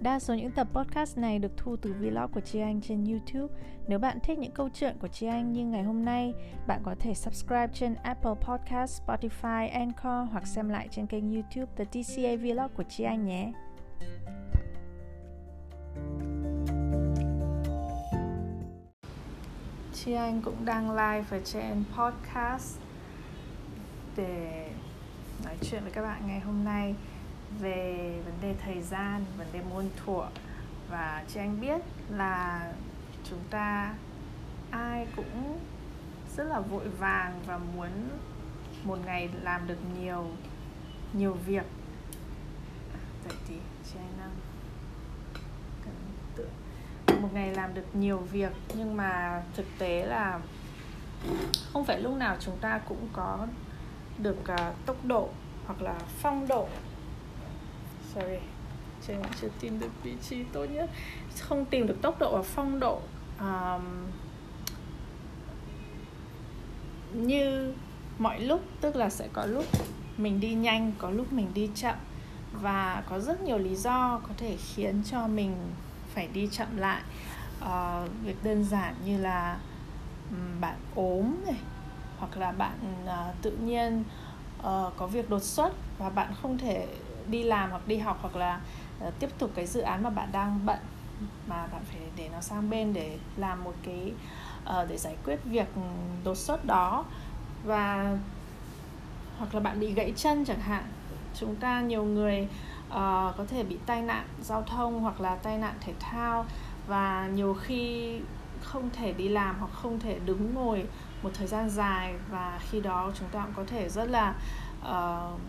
Đa số những tập podcast này được thu từ vlog của Chi Anh trên YouTube. Nếu bạn thích những câu chuyện của Chi Anh như ngày hôm nay, bạn có thể subscribe trên Apple Podcast, Spotify, Anchor hoặc xem lại trên kênh YouTube The TCA Vlog của Chi Anh nhé. Chi Anh cũng đang live ở trên podcast để nói chuyện với các bạn ngày hôm nay về vấn đề thời gian vấn đề môn thuở. Và chị anh biết là chúng ta ai cũng rất là vội vàng và muốn một ngày làm được nhiều nhiều việc. Vậy thì chị anh đang một ngày làm được nhiều việc nhưng mà thực tế là không phải lúc nào chúng ta cũng có được uh, tốc độ hoặc là phong độ sorry. Chị chưa tìm được vị trí tốt nhất. Không tìm được tốc độ và phong độ um, như mọi lúc tức là sẽ có lúc mình đi nhanh có lúc mình đi chậm. Và có rất nhiều lý do có thể khiến cho mình phải đi chậm lại. Uh, việc đơn giản như là um, bạn ốm này hoặc là bạn uh, tự nhiên uh, có việc đột xuất và bạn không thể đi làm hoặc đi học hoặc là uh, tiếp tục cái dự án mà bạn đang bận mà bạn phải để nó sang bên để làm một cái uh, để giải quyết việc đột xuất đó. Và hoặc là bạn bị gãy chân chẳng hạn chúng ta nhiều người uh, có thể bị tai nạn giao thông hoặc là tai nạn thể thao và nhiều khi không thể đi làm hoặc không thể đứng ngồi một thời gian dài và khi đó chúng ta cũng có thể rất là uh,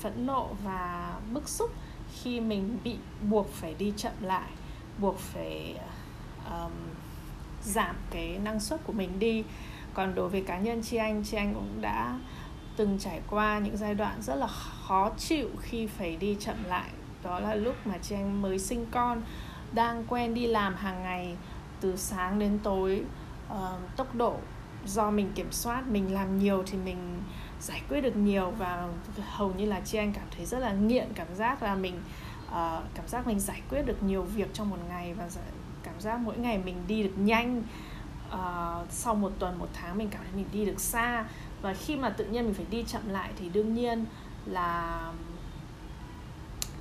phẫn nộ và bức xúc khi mình bị buộc phải đi chậm lại buộc phải um, giảm cái năng suất của mình đi. Còn đối với cá nhân chị anh chị anh cũng đã từng trải qua những giai đoạn rất là khó chịu khi phải đi chậm lại. Đó là lúc mà chị anh mới sinh con đang quen đi làm hàng ngày từ sáng đến tối. Uh, tốc độ do mình kiểm soát mình làm nhiều thì mình giải quyết được nhiều và hầu như là chị anh cảm thấy rất là nghiện cảm giác là mình uh, cảm giác mình giải quyết được nhiều việc trong một ngày và cảm giác mỗi ngày mình đi được nhanh. Uh, sau một tuần một tháng mình cảm thấy mình đi được xa. Và khi mà tự nhiên mình phải đi chậm lại thì đương nhiên là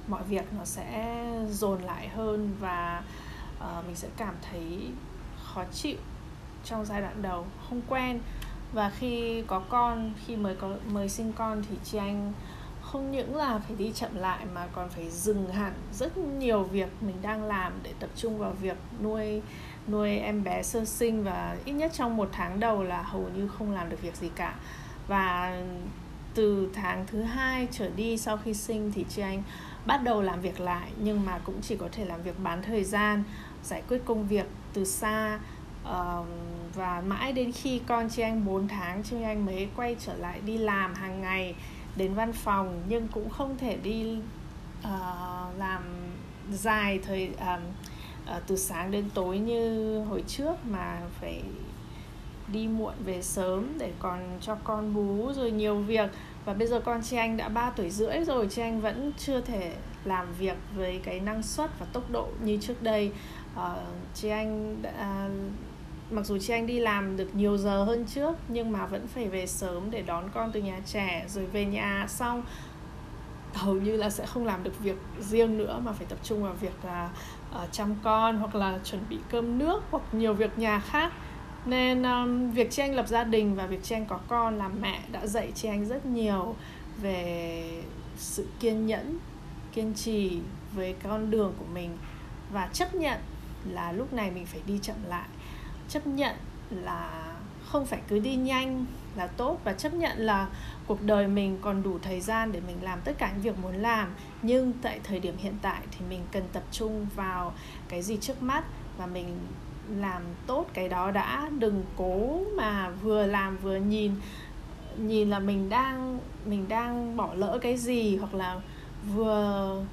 mọi việc nó sẽ dồn lại hơn và uh, mình sẽ cảm thấy khó chịu trong giai đoạn đầu không quen và khi có con, khi mới có, mới sinh con thì chị anh không những là phải đi chậm lại mà còn phải dừng hẳn rất nhiều việc mình đang làm để tập trung vào việc nuôi nuôi em bé sơ sinh. Và ít nhất trong một tháng đầu là hầu như không làm được việc gì cả. Và từ tháng thứ hai trở đi sau khi sinh thì chị anh bắt đầu làm việc lại, nhưng mà cũng chỉ có thể làm việc bán thời gian, giải quyết công việc từ xa uh, và mãi đến khi con chị anh 4 tháng chị anh mới quay trở lại đi làm hàng ngày đến văn phòng nhưng cũng không thể đi uh, làm dài thời um, uh, từ sáng đến tối như hồi trước mà phải đi muộn về sớm để còn cho con bú rồi nhiều việc. Và bây giờ con chị anh đã 3 tuổi rưỡi rồi chị anh vẫn chưa thể làm việc với cái năng suất và tốc độ như trước đây. Uh, chị anh đã mặc dù chị anh đi làm được nhiều giờ hơn trước nhưng mà vẫn phải về sớm để đón con từ nhà trẻ rồi về nhà xong. Hầu như là sẽ không làm được việc riêng nữa mà phải tập trung vào việc là uh, chăm con hoặc là chuẩn bị cơm nước hoặc nhiều việc nhà khác. Nên um, việc chị anh lập gia đình và việc chị anh có con làm mẹ đã dạy chị anh rất nhiều về sự kiên nhẫn kiên trì với con đường của mình. Và chấp nhận là lúc này mình phải đi chậm lại chấp nhận là không phải cứ đi nhanh là tốt và chấp nhận là cuộc đời mình còn đủ thời gian để mình làm tất cả những việc muốn làm. Nhưng tại thời điểm hiện tại thì mình cần tập trung vào cái gì trước mắt và mình làm tốt cái đó đã. Đừng cố mà vừa làm vừa nhìn nhìn là mình đang mình đang bỏ lỡ cái gì hoặc là vừa,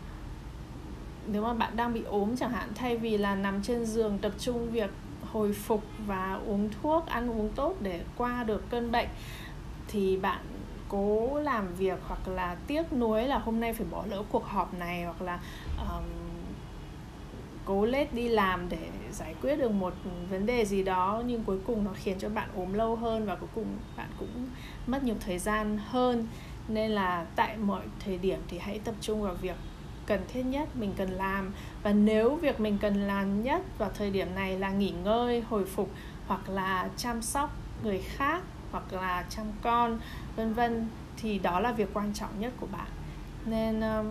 nếu mà bạn đang bị ốm chẳng hạn, thay vì là nằm trên giường tập trung việc hồi phục và uống thuốc ăn uống tốt để qua được cơn bệnh thì bạn cố làm việc hoặc là tiếc nuối là hôm nay phải bỏ lỡ cuộc họp này hoặc là um, cố lết đi làm để giải quyết được một vấn đề gì đó nhưng cuối cùng nó khiến cho bạn ốm lâu hơn và cuối cùng bạn cũng mất nhiều thời gian hơn. Nên là tại mọi thời điểm thì hãy tập trung vào việc cần thiết nhất mình cần làm. Và nếu việc mình cần làm nhất vào thời điểm này là nghỉ ngơi hồi phục hoặc là chăm sóc người khác hoặc là chăm con vân vân thì đó là việc quan trọng nhất của bạn. Nên um,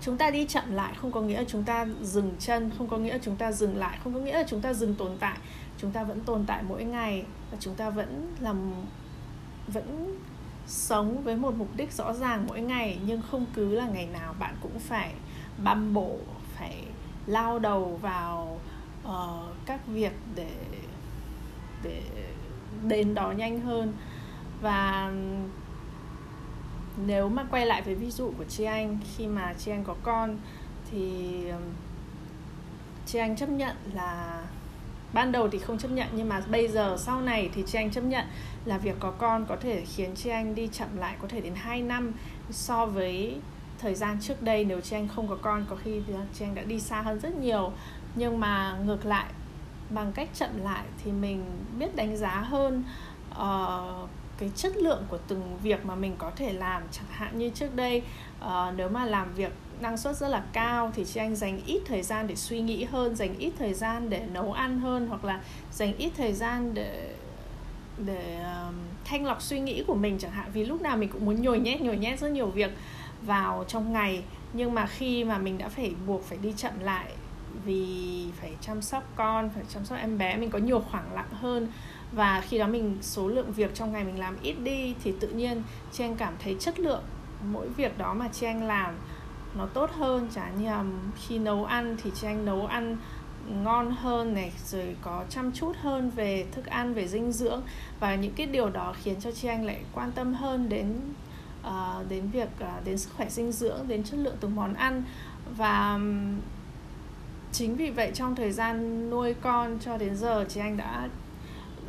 chúng ta đi chậm lại không có nghĩa là chúng ta dừng chân không có nghĩa là chúng ta dừng lại không có nghĩa là chúng ta dừng tồn tại. Chúng ta vẫn tồn tại mỗi ngày và chúng ta vẫn làm vẫn sống với một mục đích rõ ràng mỗi ngày nhưng không cứ là ngày nào bạn cũng phải băm bổ phải lao đầu vào uh, các việc để để đến đó nhanh hơn. Và nếu mà quay lại với ví dụ của chị anh khi mà chị anh có con thì chị anh chấp nhận là ban đầu thì không chấp nhận nhưng mà bây giờ sau này thì chị anh chấp nhận là việc có con có thể khiến chị anh đi chậm lại có thể đến 2 năm so với thời gian trước đây. Nếu chị anh không có con có khi chị anh đã đi xa hơn rất nhiều. Nhưng mà ngược lại bằng cách chậm lại thì mình biết đánh giá hơn uh, cái chất lượng của từng việc mà mình có thể làm. Chẳng hạn như trước đây uh, nếu mà làm việc năng suất rất là cao thì chị anh dành ít thời gian để suy nghĩ hơn dành ít thời gian để nấu ăn hơn hoặc là dành ít thời gian để để um, thanh lọc suy nghĩ của mình chẳng hạn. Vì lúc nào mình cũng muốn nhồi nhét nhồi nhét rất nhiều việc vào trong ngày. Nhưng mà khi mà mình đã phải buộc phải đi chậm lại vì phải chăm sóc con phải chăm sóc em bé mình có nhiều khoảng lặng hơn. Và khi đó mình số lượng việc trong ngày mình làm ít đi thì tự nhiên chị anh cảm thấy chất lượng mỗi việc đó mà chị anh làm nó tốt hơn chả như là khi nấu ăn thì chị anh nấu ăn ngon hơn này rồi có chăm chút hơn về thức ăn về dinh dưỡng. Và những cái điều đó khiến cho chị anh lại quan tâm hơn đến uh, đến việc uh, đến sức khỏe dinh dưỡng đến chất lượng từng món ăn. Và chính vì vậy trong thời gian nuôi con cho đến giờ chị anh đã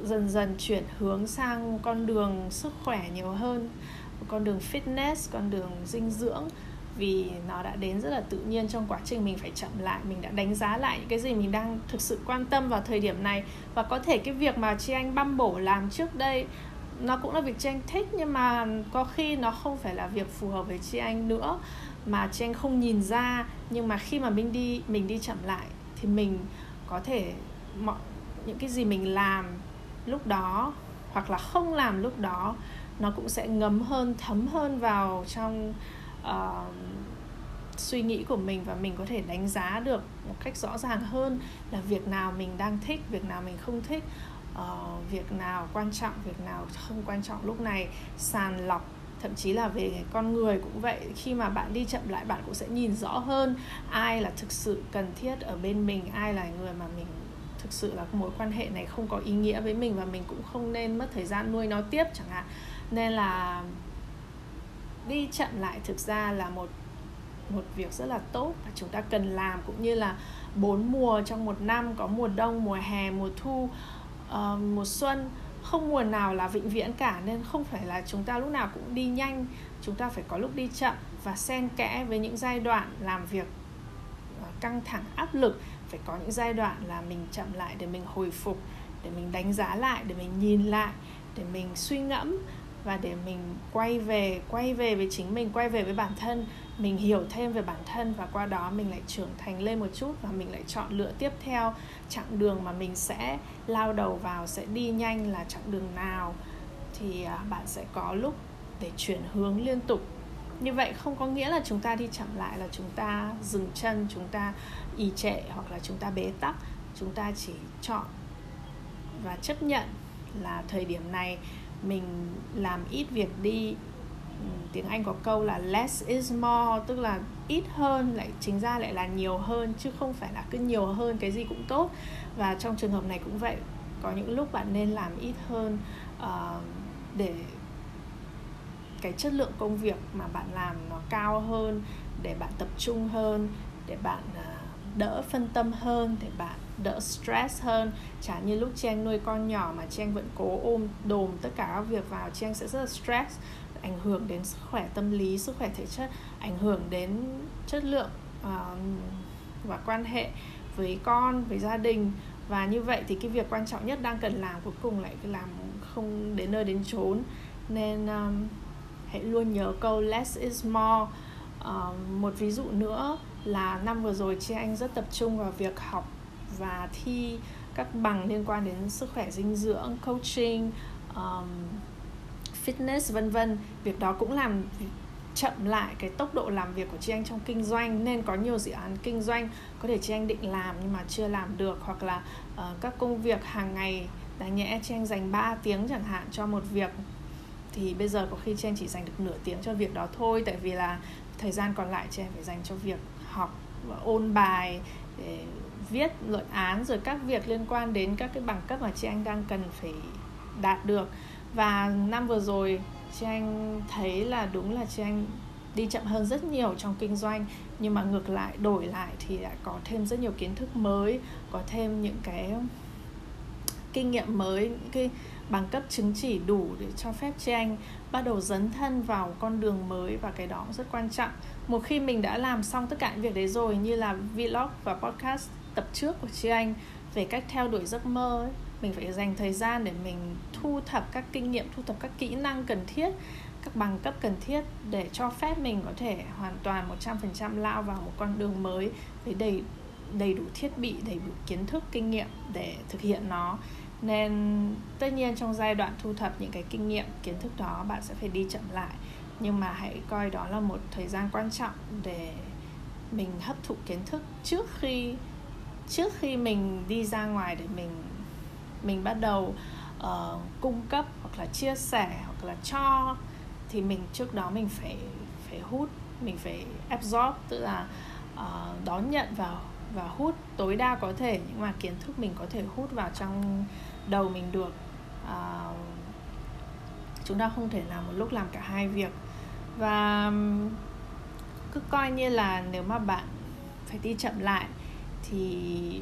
dần dần chuyển hướng sang con đường sức khỏe nhiều hơn. Con đường fitness con đường dinh dưỡng vì nó đã đến rất là tự nhiên trong quá trình mình phải chậm lại, mình đã đánh giá lại những cái gì mình đang thực sự quan tâm vào thời điểm này. Và có thể cái việc mà chị anh băm bổ làm trước đây, nó cũng là việc chị anh thích, nhưng mà có khi nó không phải là việc phù hợp với chị anh nữa, mà chị anh không nhìn ra. Nhưng mà khi mà mình đi mình đi chậm lại thì mình có thể mọi, những cái gì mình làm lúc đó hoặc là không làm lúc đó, nó cũng sẽ ngấm hơn, thấm hơn vào trong uh, suy nghĩ của mình và mình có thể đánh giá được một cách rõ ràng hơn là việc nào mình đang thích việc nào mình không thích. Uh, việc nào quan trọng việc nào không quan trọng lúc này sàn lọc thậm chí là về con người cũng vậy. Khi mà bạn đi chậm lại bạn cũng sẽ nhìn rõ hơn ai là thực sự cần thiết ở bên mình ai là người mà mình thực sự là mối quan hệ này không có ý nghĩa với mình và mình cũng không nên mất thời gian nuôi nó tiếp chẳng hạn. Nên là đi chậm lại thực ra là một một việc rất là tốt và chúng ta cần làm cũng như là bốn mùa trong một năm có mùa đông mùa hè mùa thu uh, mùa xuân. Không mùa nào là vĩnh viễn cả nên không phải là chúng ta lúc nào cũng đi nhanh. Chúng ta phải có lúc đi chậm và xen kẽ với những giai đoạn làm việc ờ, căng thẳng áp lực. Phải có những giai đoạn là mình chậm lại để mình hồi phục để mình đánh giá lại để mình nhìn lại để mình suy ngẫm và để mình quay về quay về với chính mình, quay về với bản thân, mình hiểu thêm về bản thân và qua đó mình lại trưởng thành lên một chút và mình lại chọn lựa tiếp theo chặng đường mà mình sẽ lao đầu vào, sẽ đi nhanh là chặng đường nào thì à, bạn sẽ có lúc để chuyển hướng liên tục. Như vậy không có nghĩa là chúng ta đi chậm lại, là chúng ta dừng chân, chúng ta ì trệ hoặc là chúng ta bế tắc. Chúng ta chỉ chọn và chấp nhận là thời điểm này mình làm ít việc đi ừ, tiếng Anh có câu là less is more tức là ít hơn lại chính ra lại là nhiều hơn chứ không phải là cứ nhiều hơn cái gì cũng tốt. Và trong trường hợp này cũng vậy có những lúc bạn nên làm ít hơn uh, để cái chất lượng công việc mà bạn làm nó cao hơn để bạn tập trung hơn để bạn uh, đỡ phân tâm hơn để bạn đỡ stress hơn. Chả như lúc trang nuôi con nhỏ mà trang vẫn cố ôm đồm tất cả các việc vào trang sẽ rất là stress ảnh hưởng đến sức khỏe tâm lý sức khỏe thể chất ảnh hưởng đến chất lượng uh, và quan hệ với con với gia đình. Và như vậy thì cái việc quan trọng nhất đang cần làm cuối cùng lại làm không đến nơi đến chốn. Nên um, hãy luôn nhớ câu less is more. Uh, một ví dụ nữa là năm vừa rồi chị anh rất tập trung vào việc học và thi các bằng liên quan đến sức khỏe dinh dưỡng coaching um, fitness vân vân. Việc đó cũng làm chậm lại cái tốc độ làm việc của chị anh trong kinh doanh. Nên có nhiều dự án kinh doanh có thể chị anh định làm nhưng mà chưa làm được. Hoặc là uh, các công việc hàng ngày đáng nhẽ chị anh dành 3 tiếng chẳng hạn cho một việc thì bây giờ có khi chị anh chỉ dành được nửa tiếng cho việc đó thôi. Tại vì là thời gian còn lại chị anh phải dành cho việc học và ôn bài để viết luận án rồi các việc liên quan đến các cái bằng cấp mà chị anh đang cần phải đạt được. Và năm vừa rồi, chị anh thấy là đúng là chị anh đi chậm hơn rất nhiều trong kinh doanh, nhưng mà ngược lại, đổi lại thì đã có thêm rất nhiều kiến thức mới, có thêm những cái kinh nghiệm mới, những cái bằng cấp chứng chỉ đủ để cho phép chị anh bắt đầu dấn thân vào con đường mới và cái đó rất quan trọng. Một khi mình đã làm xong tất cả những việc đấy rồi như là vlog và podcast tập trước của chị anh về cách theo đuổi giấc mơ ấy, mình phải dành thời gian để mình thu thập các kinh nghiệm thu thập các kỹ năng cần thiết các bằng cấp cần thiết để cho phép mình có thể hoàn toàn 100% lao vào một con đường mới với đầy đầy đủ thiết bị, đầy đủ kiến thức, kinh nghiệm để thực hiện nó. Nên tất nhiên trong giai đoạn thu thập những cái kinh nghiệm, kiến thức đó bạn sẽ phải đi chậm lại. Nhưng mà hãy coi đó là một thời gian quan trọng để mình hấp thụ kiến thức trước khi trước khi mình đi ra ngoài để mình mình bắt đầu uh, cung cấp hoặc là chia sẻ hoặc là cho thì mình trước đó mình phải phải hút mình phải absorb tức là uh, đón nhận vào và hút tối đa có thể những mà kiến thức mình có thể hút vào trong đầu mình được. Uh, chúng ta không thể làm một lúc làm cả hai việc. Và cứ coi như là nếu mà bạn phải đi chậm lại thì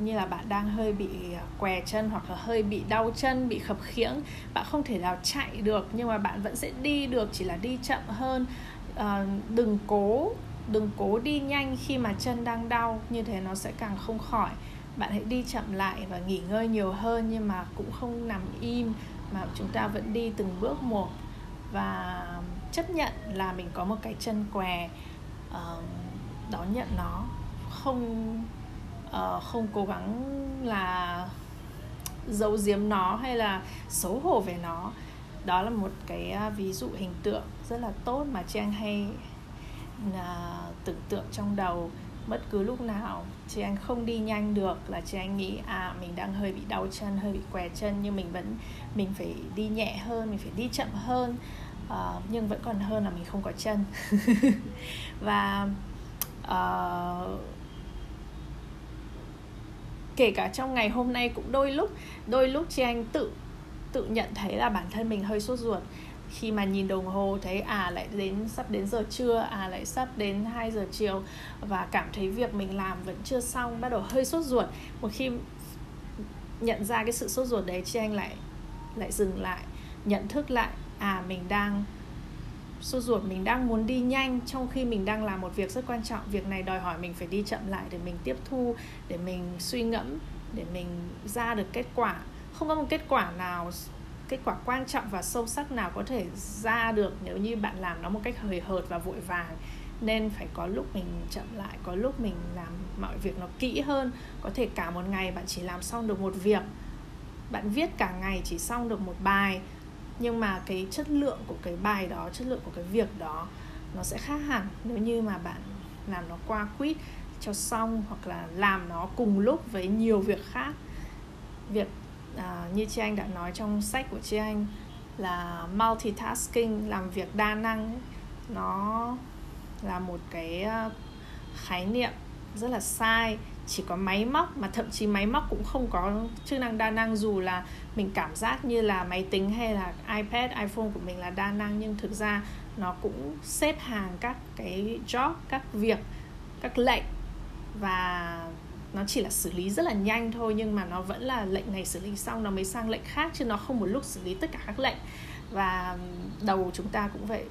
như là bạn đang hơi bị à, què chân hoặc là hơi bị đau chân bị khập khiễng bạn không thể nào chạy được nhưng mà bạn vẫn sẽ đi được chỉ là đi chậm hơn. À, đừng cố đừng cố đi nhanh khi mà chân đang đau như thế nó sẽ càng không khỏi. Bạn hãy đi chậm lại và nghỉ ngơi nhiều hơn nhưng mà cũng không nằm im mà chúng ta vẫn đi từng bước một. Và chấp nhận là mình có một cái chân què uh, đón nhận nó không uh, không cố gắng là giấu giếm nó hay là xấu hổ về nó. Đó là một cái uh, ví dụ hình tượng rất là tốt mà chị anh hay uh, tưởng tượng trong đầu. Bất cứ lúc nào chị anh không đi nhanh được là chị anh nghĩ à mình đang hơi bị đau chân hơi bị què chân nhưng mình vẫn mình phải đi nhẹ hơn mình phải đi chậm hơn. Uh, nhưng vẫn còn hơn là mình không có chân. Và uh, kể cả trong ngày hôm nay cũng đôi lúc đôi lúc chị anh tự tự nhận thấy là bản thân mình hơi sốt ruột. Khi mà nhìn đồng hồ thấy à lại đến, sắp đến giờ trưa à lại sắp đến 2 giờ chiều và cảm thấy việc mình làm vẫn chưa xong, bắt đầu hơi sốt ruột. Một khi nhận ra cái sự sốt ruột đấy chị anh lại lại dừng lại, nhận thức lại à mình đang sốt ruột mình đang muốn đi nhanh, trong khi mình đang làm một việc rất quan trọng. Việc này đòi hỏi mình phải đi chậm lại để mình tiếp thu, để mình suy ngẫm, để mình ra được kết quả. Không có một kết quả nào, kết quả quan trọng và sâu sắc nào có thể ra được nếu như bạn làm nó một cách hời hợt và vội vàng. Nên phải có lúc mình chậm lại, có lúc mình làm mọi việc nó kỹ hơn. Có thể cả một ngày bạn chỉ làm xong được một việc, bạn viết cả ngày chỉ xong được một bài nhưng mà cái chất lượng của cái bài đó chất lượng của cái việc đó nó sẽ khác hẳn. Nếu như mà bạn làm nó qua quýt cho xong hoặc là làm nó cùng lúc với nhiều việc khác. Việc à, như chị anh đã nói trong sách của chị anh là multitasking làm việc đa năng nó là một cái à, khái niệm rất là sai chỉ có máy móc mà thậm chí máy móc cũng không có chức năng đa năng dù là mình cảm giác như là máy tính hay là ipad, iphone của mình là đa năng, nhưng thực ra nó cũng xếp hàng các cái job, các việc, các lệnh và nó chỉ là xử lý rất là nhanh thôi, nhưng mà nó vẫn là lệnh này xử lý xong nó mới sang lệnh khác chứ nó không một lúc xử lý tất cả các lệnh. Và đầu chúng ta cũng vậy,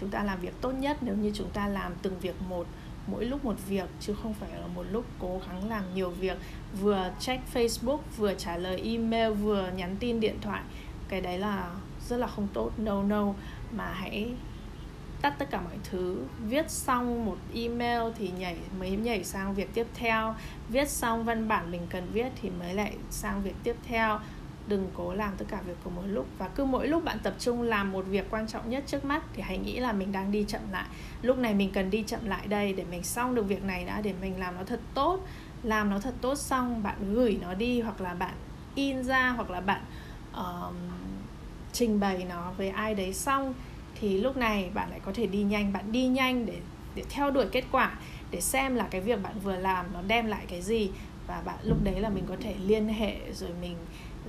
chúng ta làm việc tốt nhất nếu như chúng ta làm từng việc một mỗi lúc một việc, chứ không phải là một lúc cố gắng làm nhiều việc. Vừa check Facebook, vừa trả lời email, vừa nhắn tin, điện thoại. Cái đấy là rất là không tốt. No no. Mà hãy tắt tất cả mọi thứ. Viết xong một email thì nhảy, mới nhảy sang việc tiếp theo. Viết xong văn bản mình cần viết thì mới lại sang việc tiếp theo đừng cố làm tất cả việc cùng một lúc. Và cứ mỗi lúc bạn tập trung làm một việc quan trọng nhất trước mắt thì hãy nghĩ là mình đang đi chậm lại. Lúc này mình cần đi chậm lại đây để mình xong được việc này đã để mình làm nó thật tốt. Làm nó thật tốt xong bạn gửi nó đi hoặc là bạn in ra hoặc là bạn uh, trình bày nó với ai đấy xong thì lúc này bạn lại có thể đi nhanh. Bạn đi nhanh để để theo đuổi kết quả để xem là cái việc bạn vừa làm nó đem lại cái gì. Và bạn lúc đấy là mình có thể liên hệ rồi mình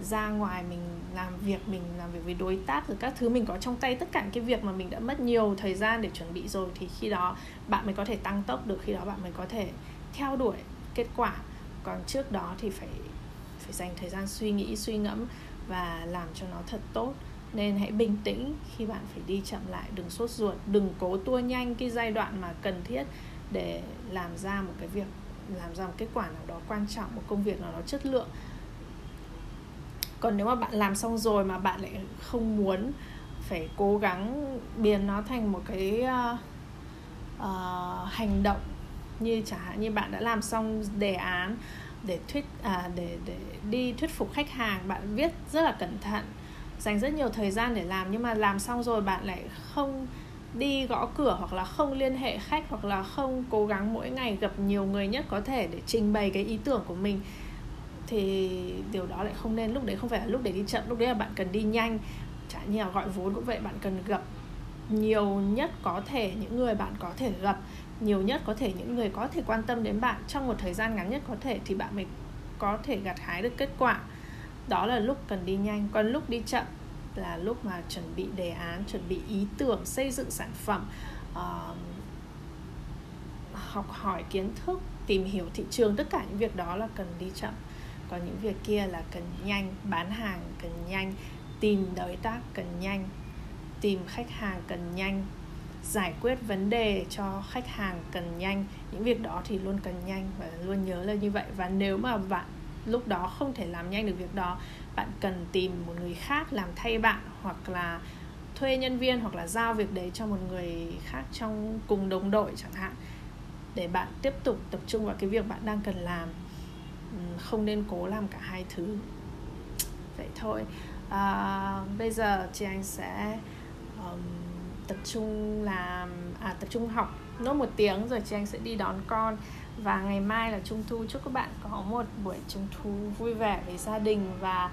ra ngoài mình làm việc, mình làm việc với đối tác, rồi các thứ. Mình có trong tay tất cả cái việc mà mình đã mất nhiều thời gian để chuẩn bị rồi, thì khi đó bạn mới có thể tăng tốc được, khi đó bạn mới có thể theo đuổi kết quả. Còn trước đó thì phải phải dành thời gian suy nghĩ, suy ngẫm và làm cho nó thật tốt. Nên hãy bình tĩnh khi bạn phải đi chậm lại, đừng sốt ruột, đừng cố tua nhanh cái giai đoạn mà cần thiết để làm ra một cái việc, làm ra một kết quả nào đó quan trọng, một công việc nào đó chất lượng còn nếu mà bạn làm xong rồi mà bạn lại không muốn phải cố gắng biến nó thành một cái uh, uh, hành động như chẳng hạn như bạn đã làm xong đề án để thuyết à, để để đi thuyết phục khách hàng bạn viết rất là cẩn thận dành rất nhiều thời gian để làm nhưng mà làm xong rồi bạn lại không đi gõ cửa hoặc là không liên hệ khách hoặc là không cố gắng mỗi ngày gặp nhiều người nhất có thể để trình bày cái ý tưởng của mình thì điều đó lại không nên. Lúc đấy không phải là lúc để đi chậm lúc đấy là bạn cần đi nhanh. Chả như là gọi vốn cũng vậy bạn cần gặp nhiều nhất có thể những người bạn có thể gặp nhiều nhất có thể những người có thể quan tâm đến bạn trong một thời gian ngắn nhất có thể thì bạn mới có thể gặt hái được kết quả. Đó là lúc cần đi nhanh còn lúc đi chậm là lúc mà chuẩn bị đề án chuẩn bị ý tưởng xây dựng sản phẩm uh, học hỏi kiến thức tìm hiểu thị trường. Tất cả những việc đó là cần đi chậm còn những việc kia là cần nhanh, bán hàng cần nhanh, tìm đối tác cần nhanh, tìm khách hàng cần nhanh, giải quyết vấn đề cho khách hàng cần nhanh. Những việc đó thì luôn cần nhanh và luôn nhớ là như vậy. Và nếu mà bạn lúc đó không thể làm nhanh được việc đó, bạn cần tìm một người khác làm thay bạn hoặc là thuê nhân viên hoặc là giao việc đấy cho một người khác trong cùng đồng đội chẳng hạn để bạn tiếp tục tập trung vào cái việc bạn đang cần làm không nên cố làm cả hai thứ. Vậy thôi. À, bây giờ chị anh sẽ um, tập trung làm à tập trung học nốt một tiếng rồi chị anh sẽ đi đón con. Và ngày mai là trung thu. Chúc các bạn có một buổi trung thu vui vẻ với gia đình và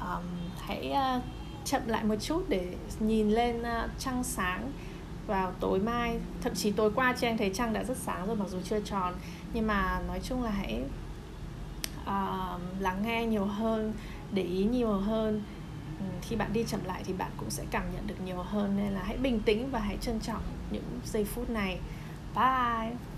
um, hãy uh, chậm lại một chút để nhìn lên uh, trăng sáng vào tối mai. Thậm chí tối qua chị anh thấy trăng đã rất sáng rồi mặc dù chưa tròn. Nhưng mà nói chung là hãy uh, lắng nghe nhiều hơn để ý nhiều hơn. Ừ, khi bạn đi chậm lại thì bạn cũng sẽ cảm nhận được nhiều hơn. Nên là hãy bình tĩnh và hãy trân trọng những giây phút này. Bye!